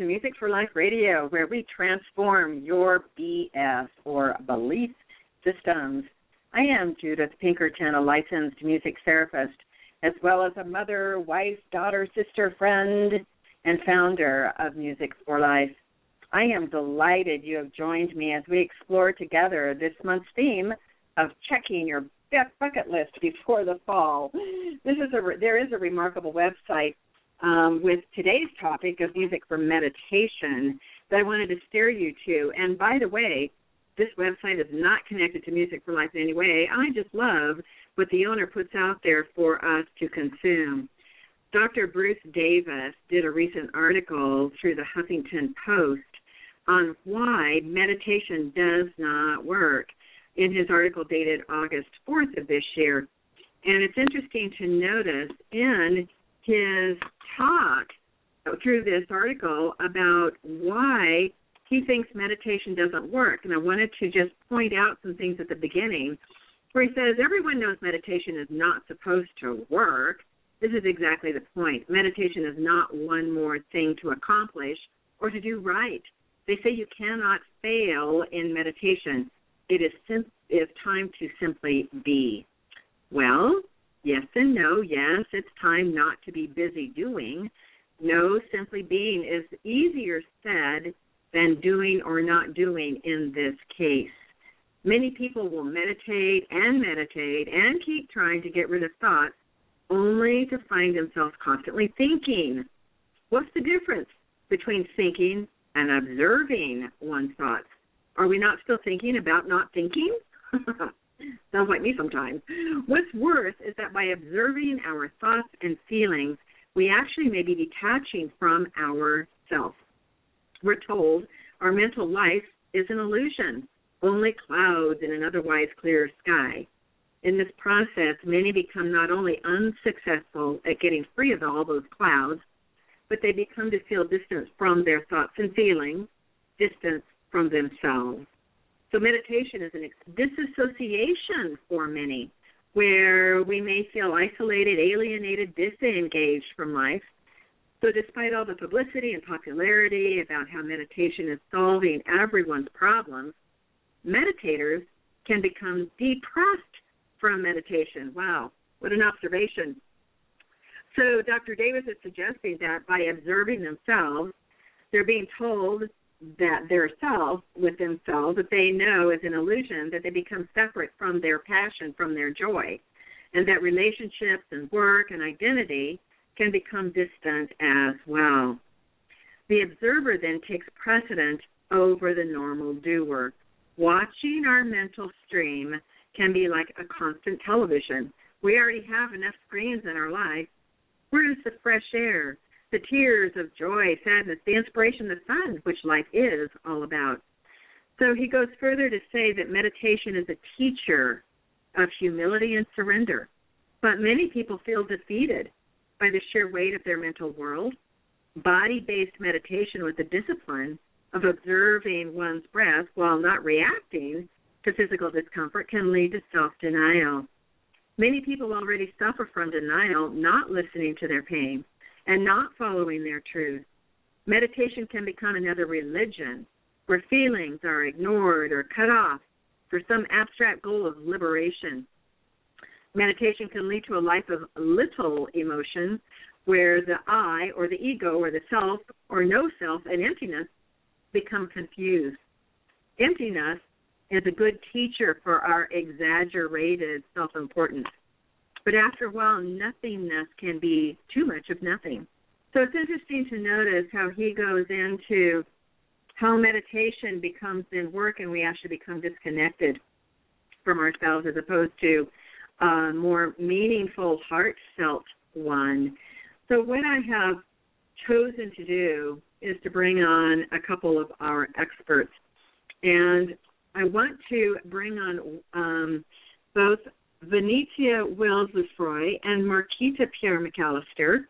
To Music for Life Radio, where we transform your BS or belief systems. I am Judith Pinkerton, a licensed music therapist, as well as a mother, wife, daughter, sister, friend, and founder of Music for Life. I am delighted you have joined me as we explore together this month's theme of checking your bucket list before the fall. This is a there is a remarkable website um, with today's topic of music for meditation that I wanted to steer you to. And by the way, this website is not connected to Music for Life in any way. I just love what the owner puts out there for us to consume. Dr. Bruce Davis did a recent article through the Huffington Post on why meditation does not work in his article dated August 4th of this year. And it's interesting to notice in his talk through this article about why he thinks meditation doesn't work. And I wanted to just point out some things at the beginning where he says everyone knows meditation is not supposed to work. This is exactly the point. Meditation is not one more thing to accomplish or to do right. They say you cannot fail in meditation. It is sim- time to simply be. Well, Yes and no. Yes, it's time not to be busy doing. No, simply being is easier said than doing or not doing in this case. Many people will meditate and meditate and keep trying to get rid of thoughts only to find themselves constantly thinking. What's the difference between thinking and observing one's thoughts? Are we not still thinking about not thinking? Sounds like me sometimes. What's worse is that by observing our thoughts and feelings, we actually may be detaching from ourself. We're told our mental life is an illusion, only clouds in an otherwise clear sky. In this process, many become not only unsuccessful at getting free of all those clouds, but they become to feel distance from their thoughts and feelings, distance from themselves. So meditation is an disassociation for many, where we may feel isolated, alienated, disengaged from life. So despite all the publicity and popularity about how meditation is solving everyone's problems, meditators can become depressed from meditation. Wow, what an observation. So Dr. Davis is suggesting that by observing themselves, they're being told that their self with themselves that they know is an illusion that they become separate from their passion from their joy and that relationships and work and identity can become distant as well. The observer then takes precedence over the normal doer. Watching our mental stream can be like a constant television. We already have enough screens in our life. Where is the fresh air the tears of joy, sadness, the inspiration, the fun, which life is all about. So he goes further to say that meditation is a teacher of humility and surrender. But many people feel defeated by the sheer weight of their mental world. Body based meditation with the discipline of observing one's breath while not reacting to physical discomfort can lead to self denial. Many people already suffer from denial, not listening to their pain and not following their truth. Meditation can become another religion where feelings are ignored or cut off for some abstract goal of liberation. Meditation can lead to a life of little emotion where the I or the ego or the self or no self and emptiness become confused. Emptiness is a good teacher for our exaggerated self importance. But after a while, nothingness can be too much of nothing. So it's interesting to notice how he goes into how meditation becomes then work and we actually become disconnected from ourselves as opposed to a more meaningful, heartfelt one. So, what I have chosen to do is to bring on a couple of our experts. And I want to bring on um, both Vanecia Wills Leufroy and Marquita Pierre McAlister,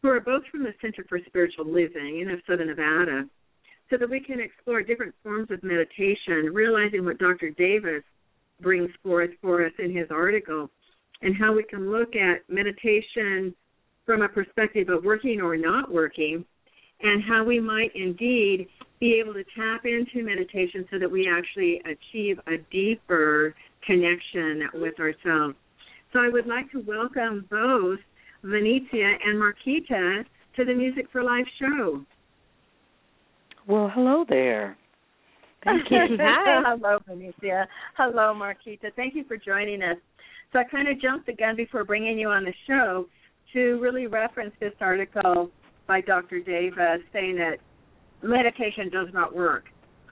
who are both from the Center for Spiritual Living in Southern Nevada so that we can explore different forms of meditation, realizing what Dr. Davis brings forth for us in his article, and how we can look at meditation from a perspective of working or not working, and how we might indeed be able to tap into meditation so that we actually achieve a deeper connection with ourselves. So I would like to welcome both Vanecia and Marquita to the Music for Life show. Well, hello there. Thank you. Hi. hello, Vanecia. Hello, Marquita. Thank you for joining us. So I kind of jumped the gun before bringing you on the show to really reference this article by Dr. Davis saying that meditation does not work.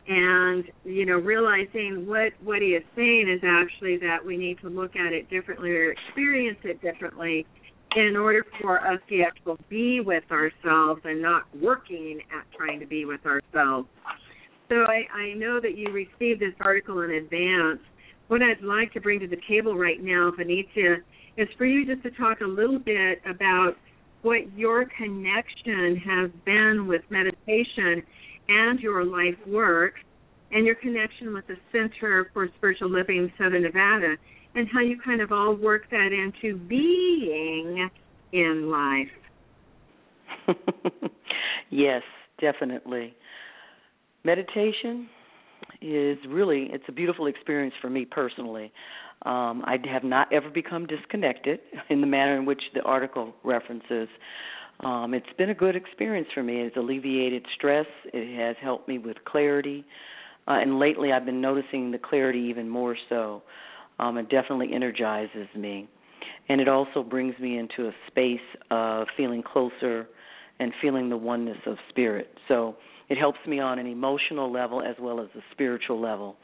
And, you know, realizing what, what he is saying is actually that we need to look at it differently or experience it differently in order for us to actually be with ourselves and not working at trying to be with ourselves. So I, I know that you received this article in advance. What I'd like to bring to the table right now, Vanecia, is for you just to talk a little bit about what your connection has been with meditation and your life work and your connection with the Center for Spiritual Living Southern Nevada and how you kind of all work that into being in life. yes, definitely. Meditation is really it's a beautiful experience for me personally. Um, I have not ever become disconnected in the manner in which the article references. Um, it's been a good experience for me. It's alleviated stress. It has helped me with clarity, uh, and lately I've been noticing the clarity even more so. Um, it definitely energizes me. And it also brings me into a space of feeling closer and feeling the oneness of spirit. So it helps me on an emotional level as well as a spiritual level.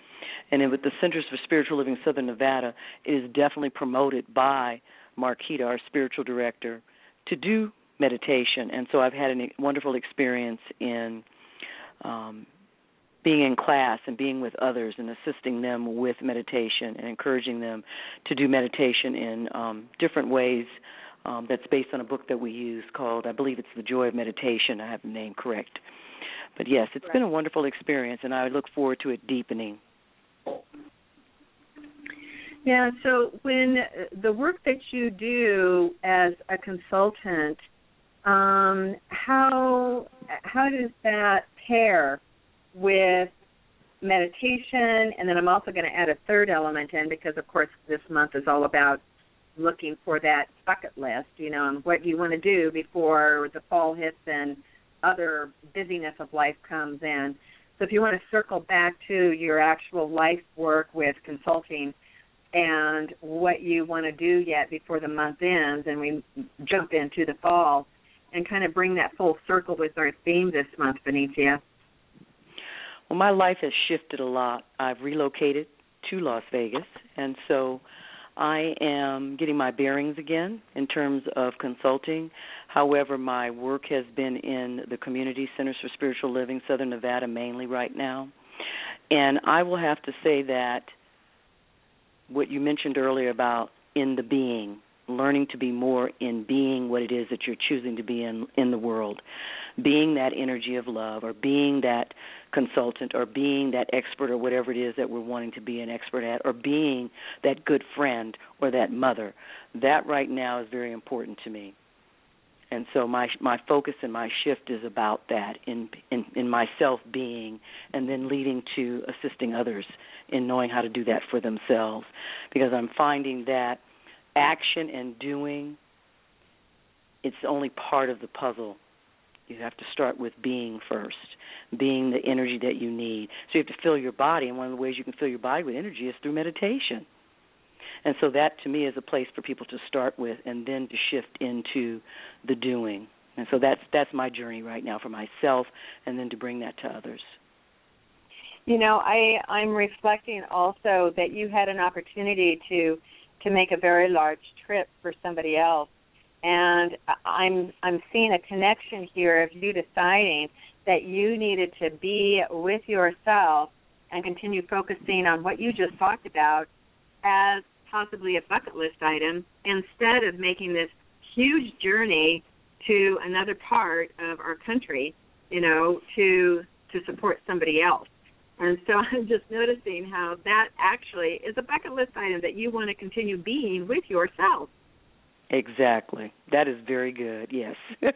And with the Centers for Spiritual Living Southern Nevada, it is definitely promoted by Marquita, our spiritual director, to do meditation. And so I've had a wonderful experience in um, being in class and being with others and assisting them with meditation and encouraging them to do meditation in um, different ways. Um, that's based on a book that we use called, I believe it's The Joy of Meditation. I have the name correct. But yes, it's right. been a wonderful experience, and I look forward to it deepening. Yeah, so when the work that you do as a consultant, um, how how does that pair with meditation, and then I'm also going to add a third element in because, of course, this month is all about looking for that bucket list, you know, and what you want to do before the fall hits and other busyness of life comes in. So if you want to circle back to your actual life work with consulting and what you want to do yet before the month ends and we jump into the fall and kind of bring that full circle with our theme this month, Vanecia. Well, my life has shifted a lot. I've relocated to Las Vegas, and so I am getting my bearings again in terms of consulting. However, my work has been in the community centers for spiritual living, Southern Nevada mainly right now. And I will have to say that what you mentioned earlier about in the being, learning to be more in being what it is that you're choosing to be in in the world, being that energy of love, or being that consultant, or being that expert, or whatever it is that we're wanting to be an expert at, or being that good friend or that mother. That right now is very important to me. And so my my focus and my shift is about that in in in myself being and then leading to assisting others in knowing how to do that for themselves. Because i'm finding that action and doing it's only part of the puzzle you have to start with being first being the energy that you need so you have to fill your body and one of the ways you can fill your body with energy is through meditation and so that to me is a place for people to start with and then to shift into the doing. And so that's that's my journey right now for myself and then to bring that to others. You know, I I'm reflecting also that you had an opportunity to to make a very large trip for somebody else and I'm I'm seeing a connection here of you deciding that you needed to be with yourself and continue focusing on what you just talked about as possibly a bucket list item instead of making this huge journey to another part of our country, you know, to to support somebody else. And so I'm just noticing how that actually is a bucket list item that you want to continue being with yourself. Exactly. That is very good. Yes. yes.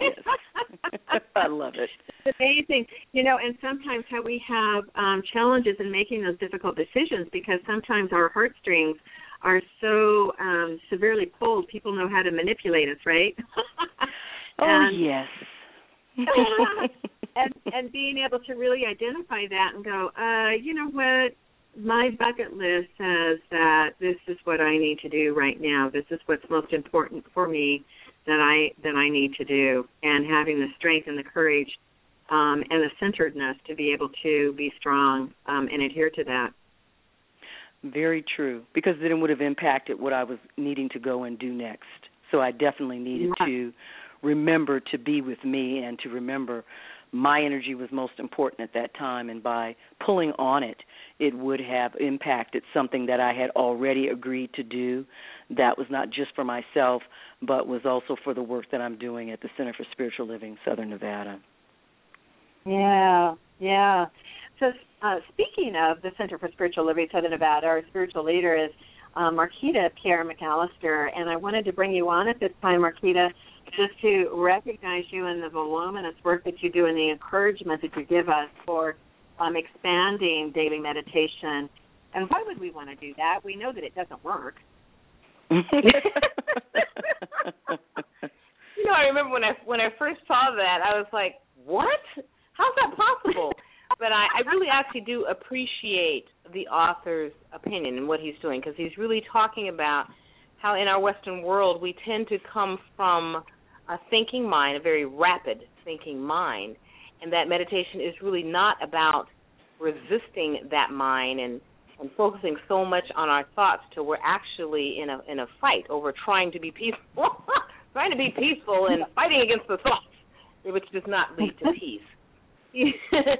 I love it. It's amazing, you know. And sometimes how we have um, challenges in making those difficult decisions because sometimes our heartstrings are so um, severely pulled. People know how to manipulate us, right? oh and, yes. And and being able to really identify that and go, uh, you know what, my bucket list says that this is what I need to do right now. This is what's most important for me that I that I need to do, and having the strength and the courage um, and the centeredness to be able to be strong um, and adhere to that. Very true, because then it would have impacted what I was needing to go and do next. So I definitely needed yeah. to remember to be with me and to remember my energy was most important at that time and by pulling on it it would have impacted something that I had already agreed to do that was not just for myself but was also for the work that I'm doing at the Center for Spiritual Living Southern Nevada. Yeah, yeah. So uh, speaking of the Center for Spiritual Living Southern Nevada, our spiritual leader is uh, Marquita Pierre McAlister, and I wanted to bring you on at this time, Marquita, just to recognize you and the voluminous work that you do and the encouragement that you give us for um, expanding daily meditation. And why would we want to do that? We know that it doesn't work. you know, I remember when I when I first saw that, I was like, "What? How's that possible?" but I, I really actually do appreciate the author's opinion and what he's doing because he's really talking about how in our Western world we tend to come from a thinking mind, a very rapid thinking mind, and that meditation is really not about resisting that mind and and focusing so much on our thoughts till we're actually in a in a fight over trying to be peaceful, trying to be peaceful and fighting against the thoughts, which does not lead to peace. yeah.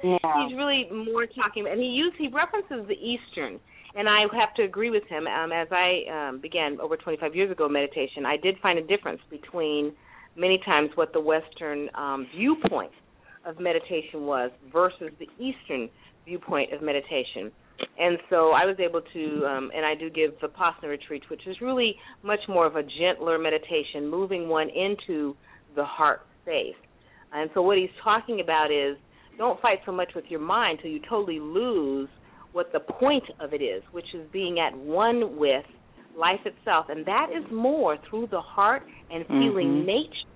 He's really more talking, and he used he references the Eastern, and I have to agree with him. Um, as I um, began over 25 years ago meditation, I did find a difference between many times what the Western um, viewpoint of meditation was versus the Eastern viewpoint of meditation. And so I was able to, um, and I do give Vipassana retreats, which is really much more of a gentler meditation, moving one into the heart space. And so what he's talking about is don't fight so much with your mind till you totally lose what the point of it is, which is being at one with life itself. And that is more through the heart and feeling mm-hmm. nature.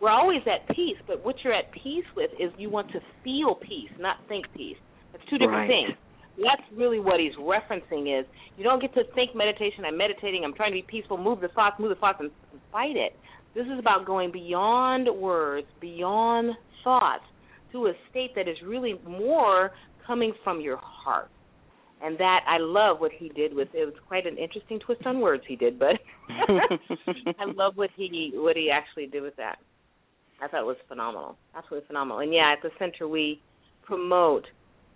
We're always at peace, but what you're at peace with is you want to feel peace, not think peace. That's two different right. things. That's really what he's referencing is you don't get to think meditation, I'm meditating, I'm trying to be peaceful, move the thoughts, move the thoughts and fight it. This is about going beyond words, beyond thoughts to a state that is really more coming from your heart. And that I love what he did with it was quite an interesting twist on words he did, but I love what he what he actually did with that. I thought it was phenomenal. Absolutely phenomenal. And yeah, at the center we promote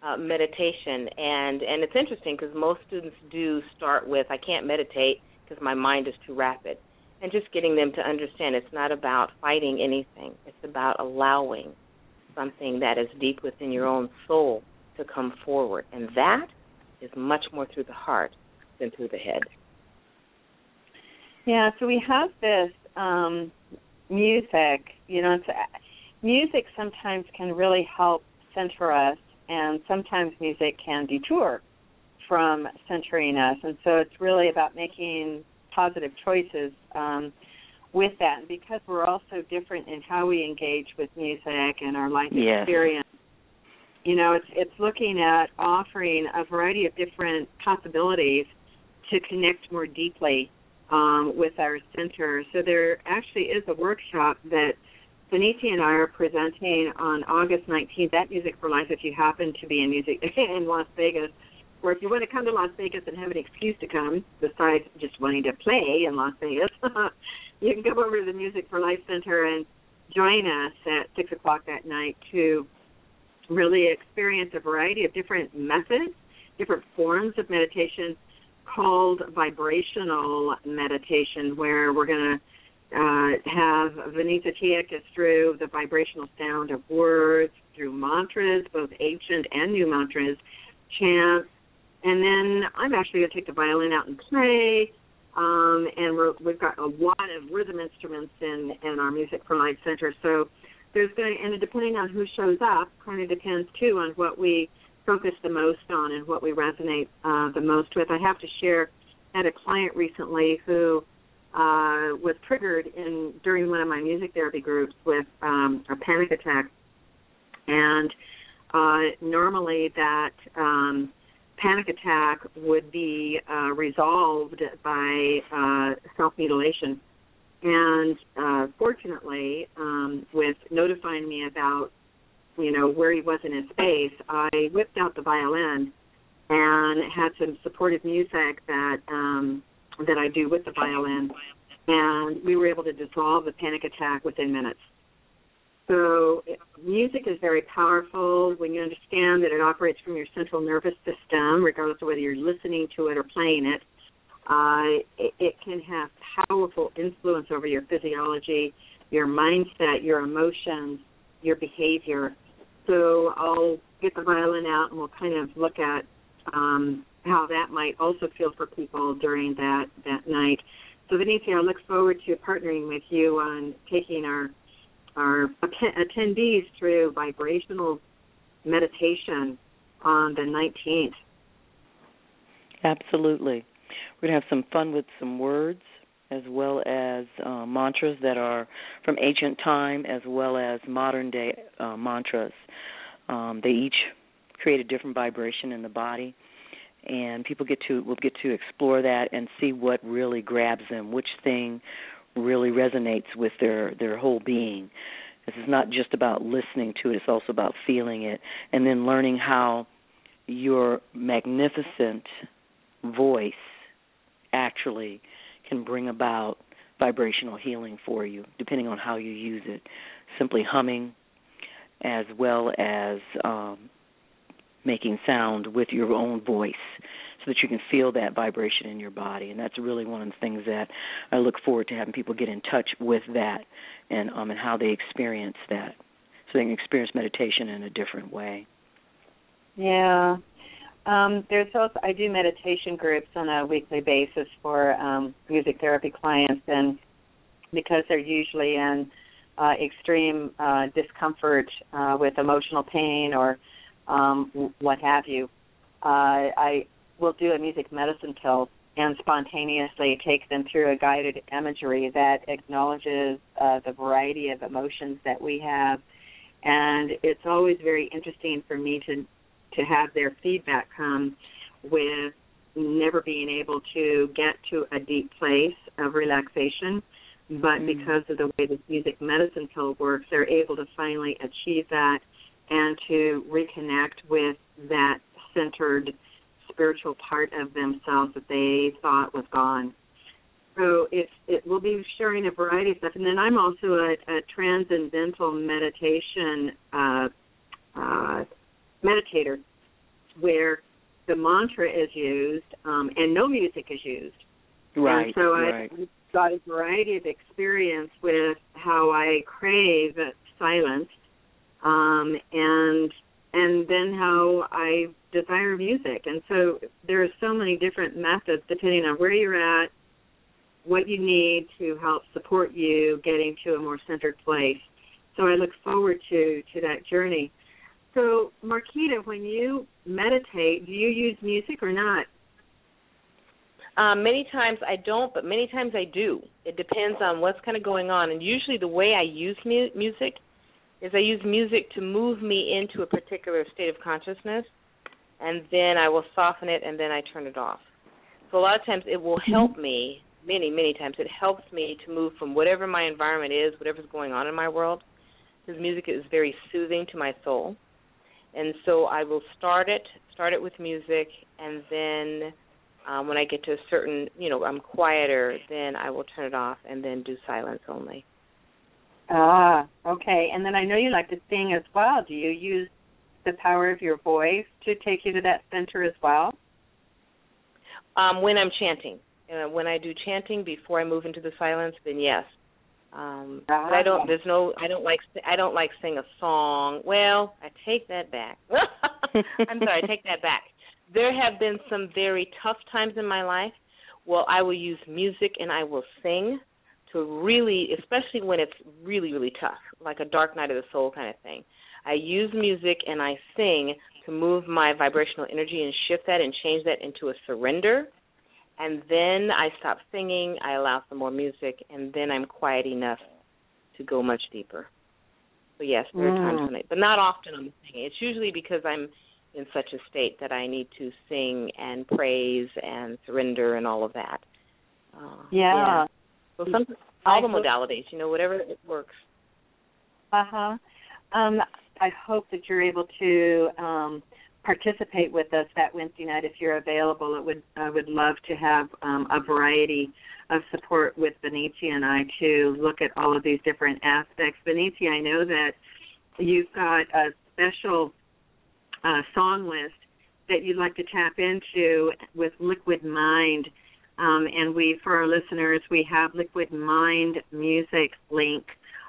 uh, meditation, and and it's interesting because most students do start with I can't meditate because my mind is too rapid, and just getting them to understand it's not about fighting anything; it's about allowing something that is deep within your own soul to come forward, and that is much more through the heart than through the head. Yeah, so we have this um, music. You know, it's, music sometimes can really help center us and sometimes music can detour from centering us. And so it's really about making positive choices um, with that. And because we're all so different in how we engage with music and our life yes. experience, you know, it's it's looking at offering a variety of different possibilities to connect more deeply um, with our center. So there actually is a workshop that Vanecia and I are presenting on August 19th at Music for Life if you happen to be in music in Las Vegas, or if you want to come to Las Vegas and have an excuse to come besides just wanting to play in Las Vegas, you can come over to the Music for Life Center and join us at six o'clock that night to really experience a variety of different methods, different forms of meditation called vibrational meditation, where we're going to uh, have Venita us through the vibrational sound of words, through mantras, both ancient and new mantras, chants, and then I'm actually going to take the violin out and play. Um, and we're, we've got a lot of rhythm instruments in in our Music for Life Center. So there's going to, and depending on who shows up, kind of depends too on what we focus the most on and what we resonate uh, the most with. I have to share. I had a client recently who uh, was triggered in during one of my music therapy groups with um, a panic attack, and uh, normally that um, panic attack would be uh, resolved by uh, self mutilation. And uh, fortunately, um, with notifying me about you know where he was in his space, I whipped out the violin and had some supportive music that um, that I do with the violin, and we were able to dissolve the panic attack within minutes. So music is very powerful when you understand that it operates from your central nervous system, regardless of whether you're listening to it or playing it. Uh, it, it can have powerful influence over your physiology, your mindset, your emotions, your behavior. So I'll get the violin out and we'll kind of look at um, how that might also feel for people during that that night. So Vanecia, I look forward to partnering with you on taking our our attendees through vibrational meditation on the 19th. Absolutely. We're going to have some fun with some words as well as uh, mantras that are from ancient time as well as modern day uh, mantras. Um, they each create a different vibration in the body and people get to will get to explore that and see what really grabs them, which thing really resonates with their their whole being. This is not just about listening to it; it's also about feeling it, and then learning how your magnificent voice actually can bring about vibrational healing for you, depending on how you use it. Simply humming, as well as um, making sound with your own voice so that you can feel that vibration in your body and that's really one of the things that I look forward to having people get in touch with that and um and how they experience that so they can experience meditation in a different way. Yeah. Um, there's also I do meditation groups on a weekly basis for um, music therapy clients, and because they're usually in uh, extreme uh, discomfort uh, with emotional pain or um, what have you. Uh, I will do a music medicine pill and spontaneously take them through a guided imagery that acknowledges uh, the variety of emotions that we have. And it's always very interesting for me to to have their feedback come with never being able to get to a deep place of relaxation, but mm. because of the way this music medicine pill works, they're able to finally achieve that and to reconnect with that centered spiritual part of themselves that they thought was gone. So it's it will be sharing a variety of stuff, and then I'm also a, a transcendental meditation uh, uh, meditator. where the mantra is used um, and no music is used. Right. And so I right. got a variety of experience with how I crave silence, um, and and then how I desire music. And so there are so many different methods depending on where you're at, what you need to help support you getting to a more centered place. So I look forward to to that journey. So Marquita, when you meditate, do you use music or not? Um, many times I don't, but many times I do. It depends on what's kind of going on. And usually the way I use mu- music is I use music to move me into a particular state of consciousness, and then I will soften it and then I turn it off. So a lot of times it will help me, many, many times, it helps me to move from whatever my environment is, whatever's going on in my world, because music is very soothing to my soul. And so I will start it, start it with music, and then um, when I get to a certain, you know, I'm quieter, then I will turn it off and then do silence only. Ah, okay. And then I know you like to sing as well. Do you use the power of your voice to take you to that center as well? Um, when I'm chanting, uh, when I do chanting before I move into the silence, then yes. Um, but I don't. There's no. I don't like. I don't like sing a song. Well, I take that back. I'm sorry. I take that back. There have been some very tough times in my life. Well, I will use music and I will sing to really, especially when it's really, really tough, like a dark night of the soul kind of thing. I use music and I sing to move my vibrational energy and shift that and change that into a surrender. And then I stop singing, I allow some more music, and then I'm quiet enough to go much deeper. So yes, there are times when I, but not often I'm singing. It's usually because I'm in such a state that I need to sing and praise and surrender and all of that. Uh, yeah. yeah. So some all the modalities, you know, whatever it works. Uh huh. Um, I hope that you're able to um, participate with us that Wednesday night if you're available. It would I would love to have um, a variety of support with Vanecia and I to look at all of these different aspects. Vanecia, I know that you've got a special uh, song list that you'd like to tap into with Liquid Mind. Um, and we, for our listeners, we have Liquid Mind music link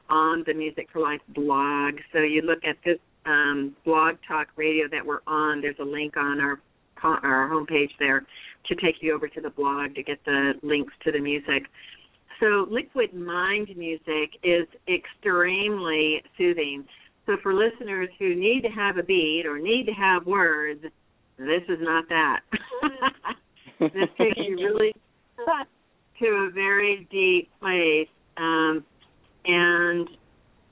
on the Music for Life blog. So you look at this um, blog talk radio that we're on. There's a link on our our homepage there to take you over to the blog to get the links to the music. So Liquid Mind music is extremely soothing. So for listeners who need to have a beat or need to have words, this is not that. this takes you really to a very deep place. Um, and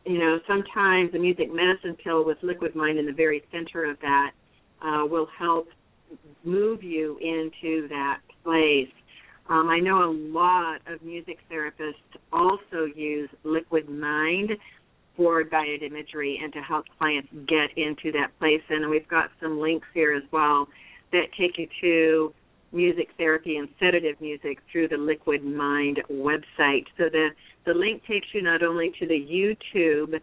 you know, sometimes a music medicine pill with liquid mind in the very center of that uh, will help move you into that place. Um, I know a lot of music therapists also use liquid mind for guided imagery and to help clients get into that place. And we've got some links here as well that take you to music therapy and sedative music through the Liquid Mind website. So the the link takes you not only to the YouTube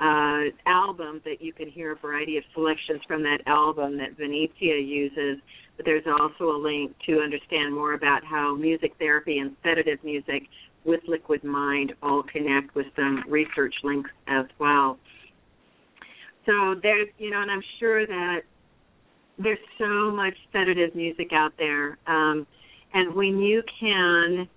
uh, album that you can hear a variety of selections from that album that Vanecia uses, but there's also a link to understand more about how music therapy and sedative music with Liquid Mind all connect with some research links as well. So there's, you know, and I'm sure that there's so much sedative music out there, um, and when you can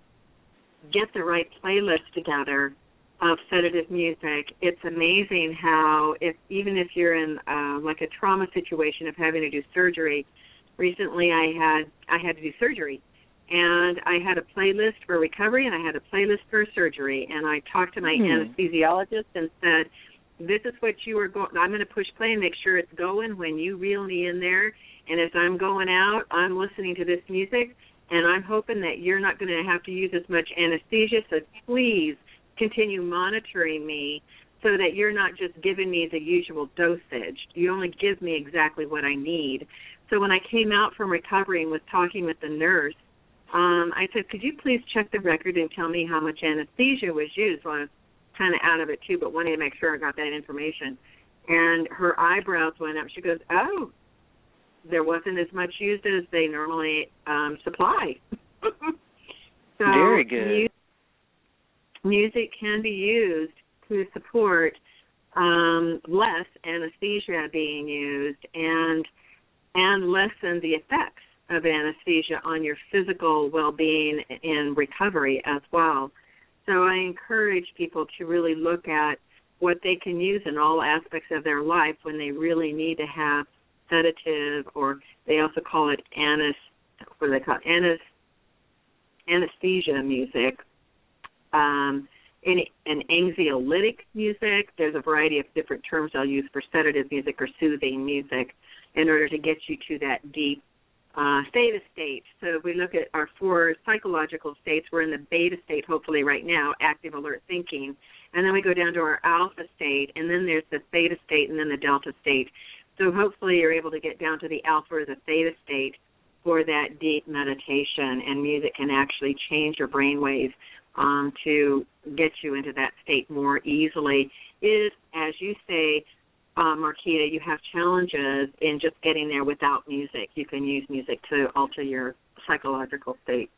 get the right playlist together of sedative music, it's amazing how if even if you're in uh, like a trauma situation of having to do surgery. Recently, I had I had to do surgery, and I had a playlist for recovery and I had a playlist for surgery. And I talked to my Hmm. anesthesiologist and said, "This is what you are going. I'm going to push play and make sure it's going when you reel me in there. And as I'm going out, I'm listening to this music, and I'm hoping that you're not going to have to use as much anesthesia. So please continue monitoring me." So that you're not just giving me the usual dosage. You only give me exactly what I need. So when I came out from recovery and was talking with the nurse, um, I said, "Could you please check the record and tell me how much anesthesia was used?" Well, I kind of out of it too, but wanted to make sure I got that information. And her eyebrows went up. She goes, "Oh, there wasn't as much used as they normally um, supply. so Very good. Music, music can be used to support um, less anesthesia being used and and lessen the effects of anesthesia on your physical well-being and recovery as well. So I encourage people to really look at what they can use in all aspects of their life when they really need to have sedative or they also call it anes what do they call it? Anes, anesthesia music. Um, any an anxiolytic music. There's a variety of different terms I'll use for sedative music or soothing music in order to get you to that deep uh, theta state. So if we look at our four psychological states, we're in the beta state hopefully right now, active alert thinking. And then we go down to our alpha state, and then there's the theta state, and then the delta state. So hopefully you're able to get down to the alpha or the theta state for that deep meditation, and music can actually change your brain waves um, to get you into that state more easily. Is, as you say, uh, Marquita, you have challenges in just getting there without music. You can use music to alter your psychological state.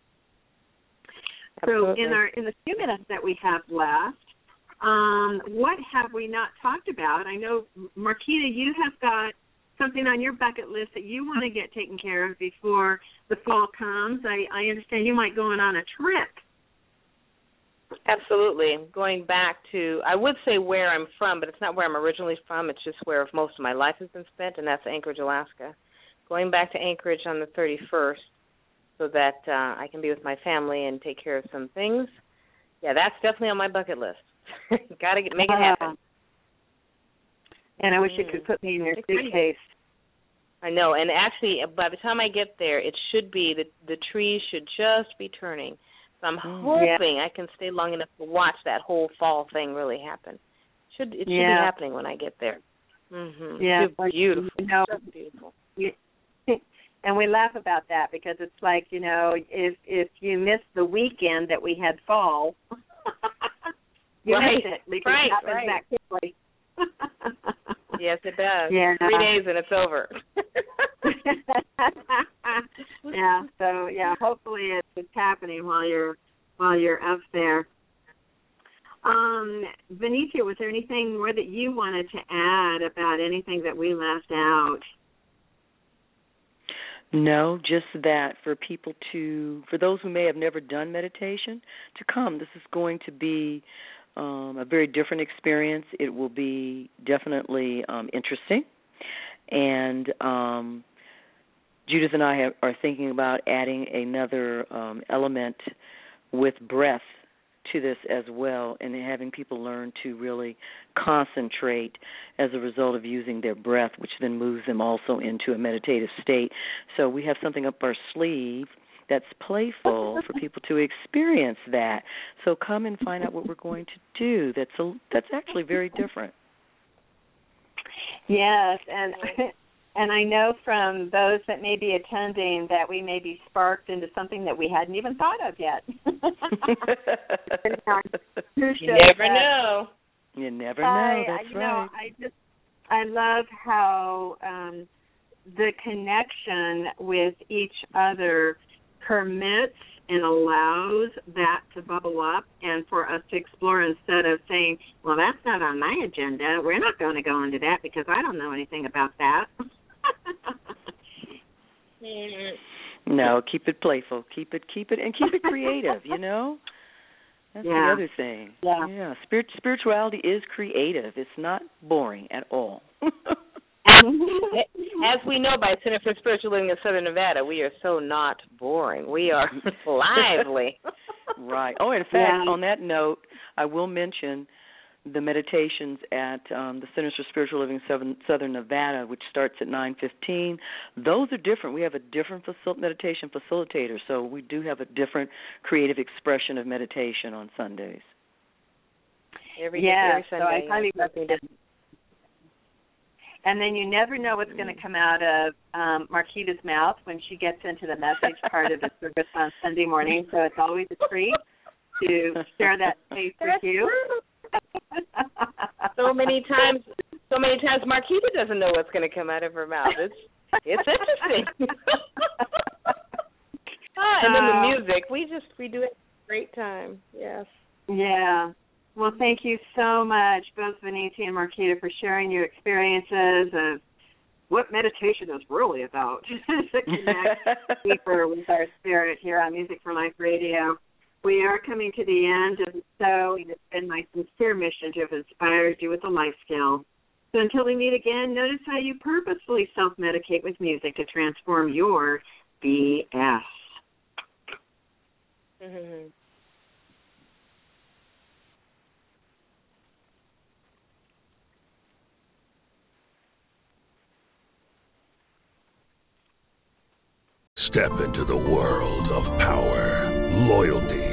Absolutely. So, in our in the few minutes that we have left, um, what have we not talked about? I know, Marquita, you have got something on your bucket list that you want to get taken care of before the fall comes. I, I understand you might go on a trip. Absolutely. Going back to, I would say where I'm from, but it's not where I'm originally from. It's just where most of my life has been spent, and that's Anchorage, Alaska. Going back to Anchorage on the 31st so that uh, I can be with my family and take care of some things. Yeah, that's definitely on my bucket list. Got to make it happen. And I wish you Mm. could put me in your suitcase. I know, and actually, by the time I get there, it should be the the trees should just be turning. So I'm Mm. hoping I can stay long enough to watch that whole fall thing really happen. Should it should Yeah. be happening when I get there? Mhm. Yeah, It's beautiful. You know, Just beautiful. and we laugh about that because it's like you know if if you miss the weekend that we had fall you Right, miss it because right, it happens right. that quickly Yes, it does. Yeah. Three days and it's over. yeah so yeah hopefully it's happening while you're while you're up there um was there anything more that you wanted to add about anything that we left out No, just that for people to, for those who may have never done meditation, to come. This is going to be um, a very different experience. It will be definitely um, interesting. And um, Judith and I have, are thinking about adding another um, element with breath to this as well and having people learn to really concentrate as a result of using their breath which then moves them also into a meditative state. So we have something up our sleeve that's playful for people to experience that. So come and find out what we're going to do. That's a that's actually very different. Yes, and and I know from those that may be attending that we may be sparked into something that we hadn't even thought of yet. You never have- know. you never know I, that's you right know, I just I love how um the connection with each other permits and allows that to bubble up and for us to explore instead of saying, Well, that's not on my agenda. We're not going to go into that because I don't know anything about that. No, keep it playful. Keep it keep it and keep it creative, you know? That's Yeah. the other thing. Yeah. Yeah. Spirit spirituality is creative. It's not boring at all. As we know by Center for Spiritual Living in Southern Nevada, we are so not boring. We are lively. right. Oh, in fact, Yeah. on that note, I will mention the meditations at um, the Centers for Spiritual Living Southern, Southern Nevada, which starts at 9:15. Those are different. We have a different facil- meditation facilitator, so we do have a different creative expression of meditation on Sundays. Every, yeah, every so Sunday. I highly something recommend. And then you never know what's going to come out of um, Marquita's mouth when she gets into the message part of the service on Sunday morning. So it's always a treat to share that space with you. So many times so many times Marquita doesn't know what's going to come out of her mouth. It's it's interesting. ah, and then the music. We just we do it great time. Yes. Yeah. Well, thank you so much, both Vanecia and Marquita, for sharing your experiences of what meditation is really about to connect deeper with our spirit here on Music for Life Radio. We are coming to the end, and so it's been my sincere mission to have inspired you with a life skill. So until we meet again, notice how you purposefully self medicate with music to transform your BS. Mm-hmm. Step into the world of power, loyalty,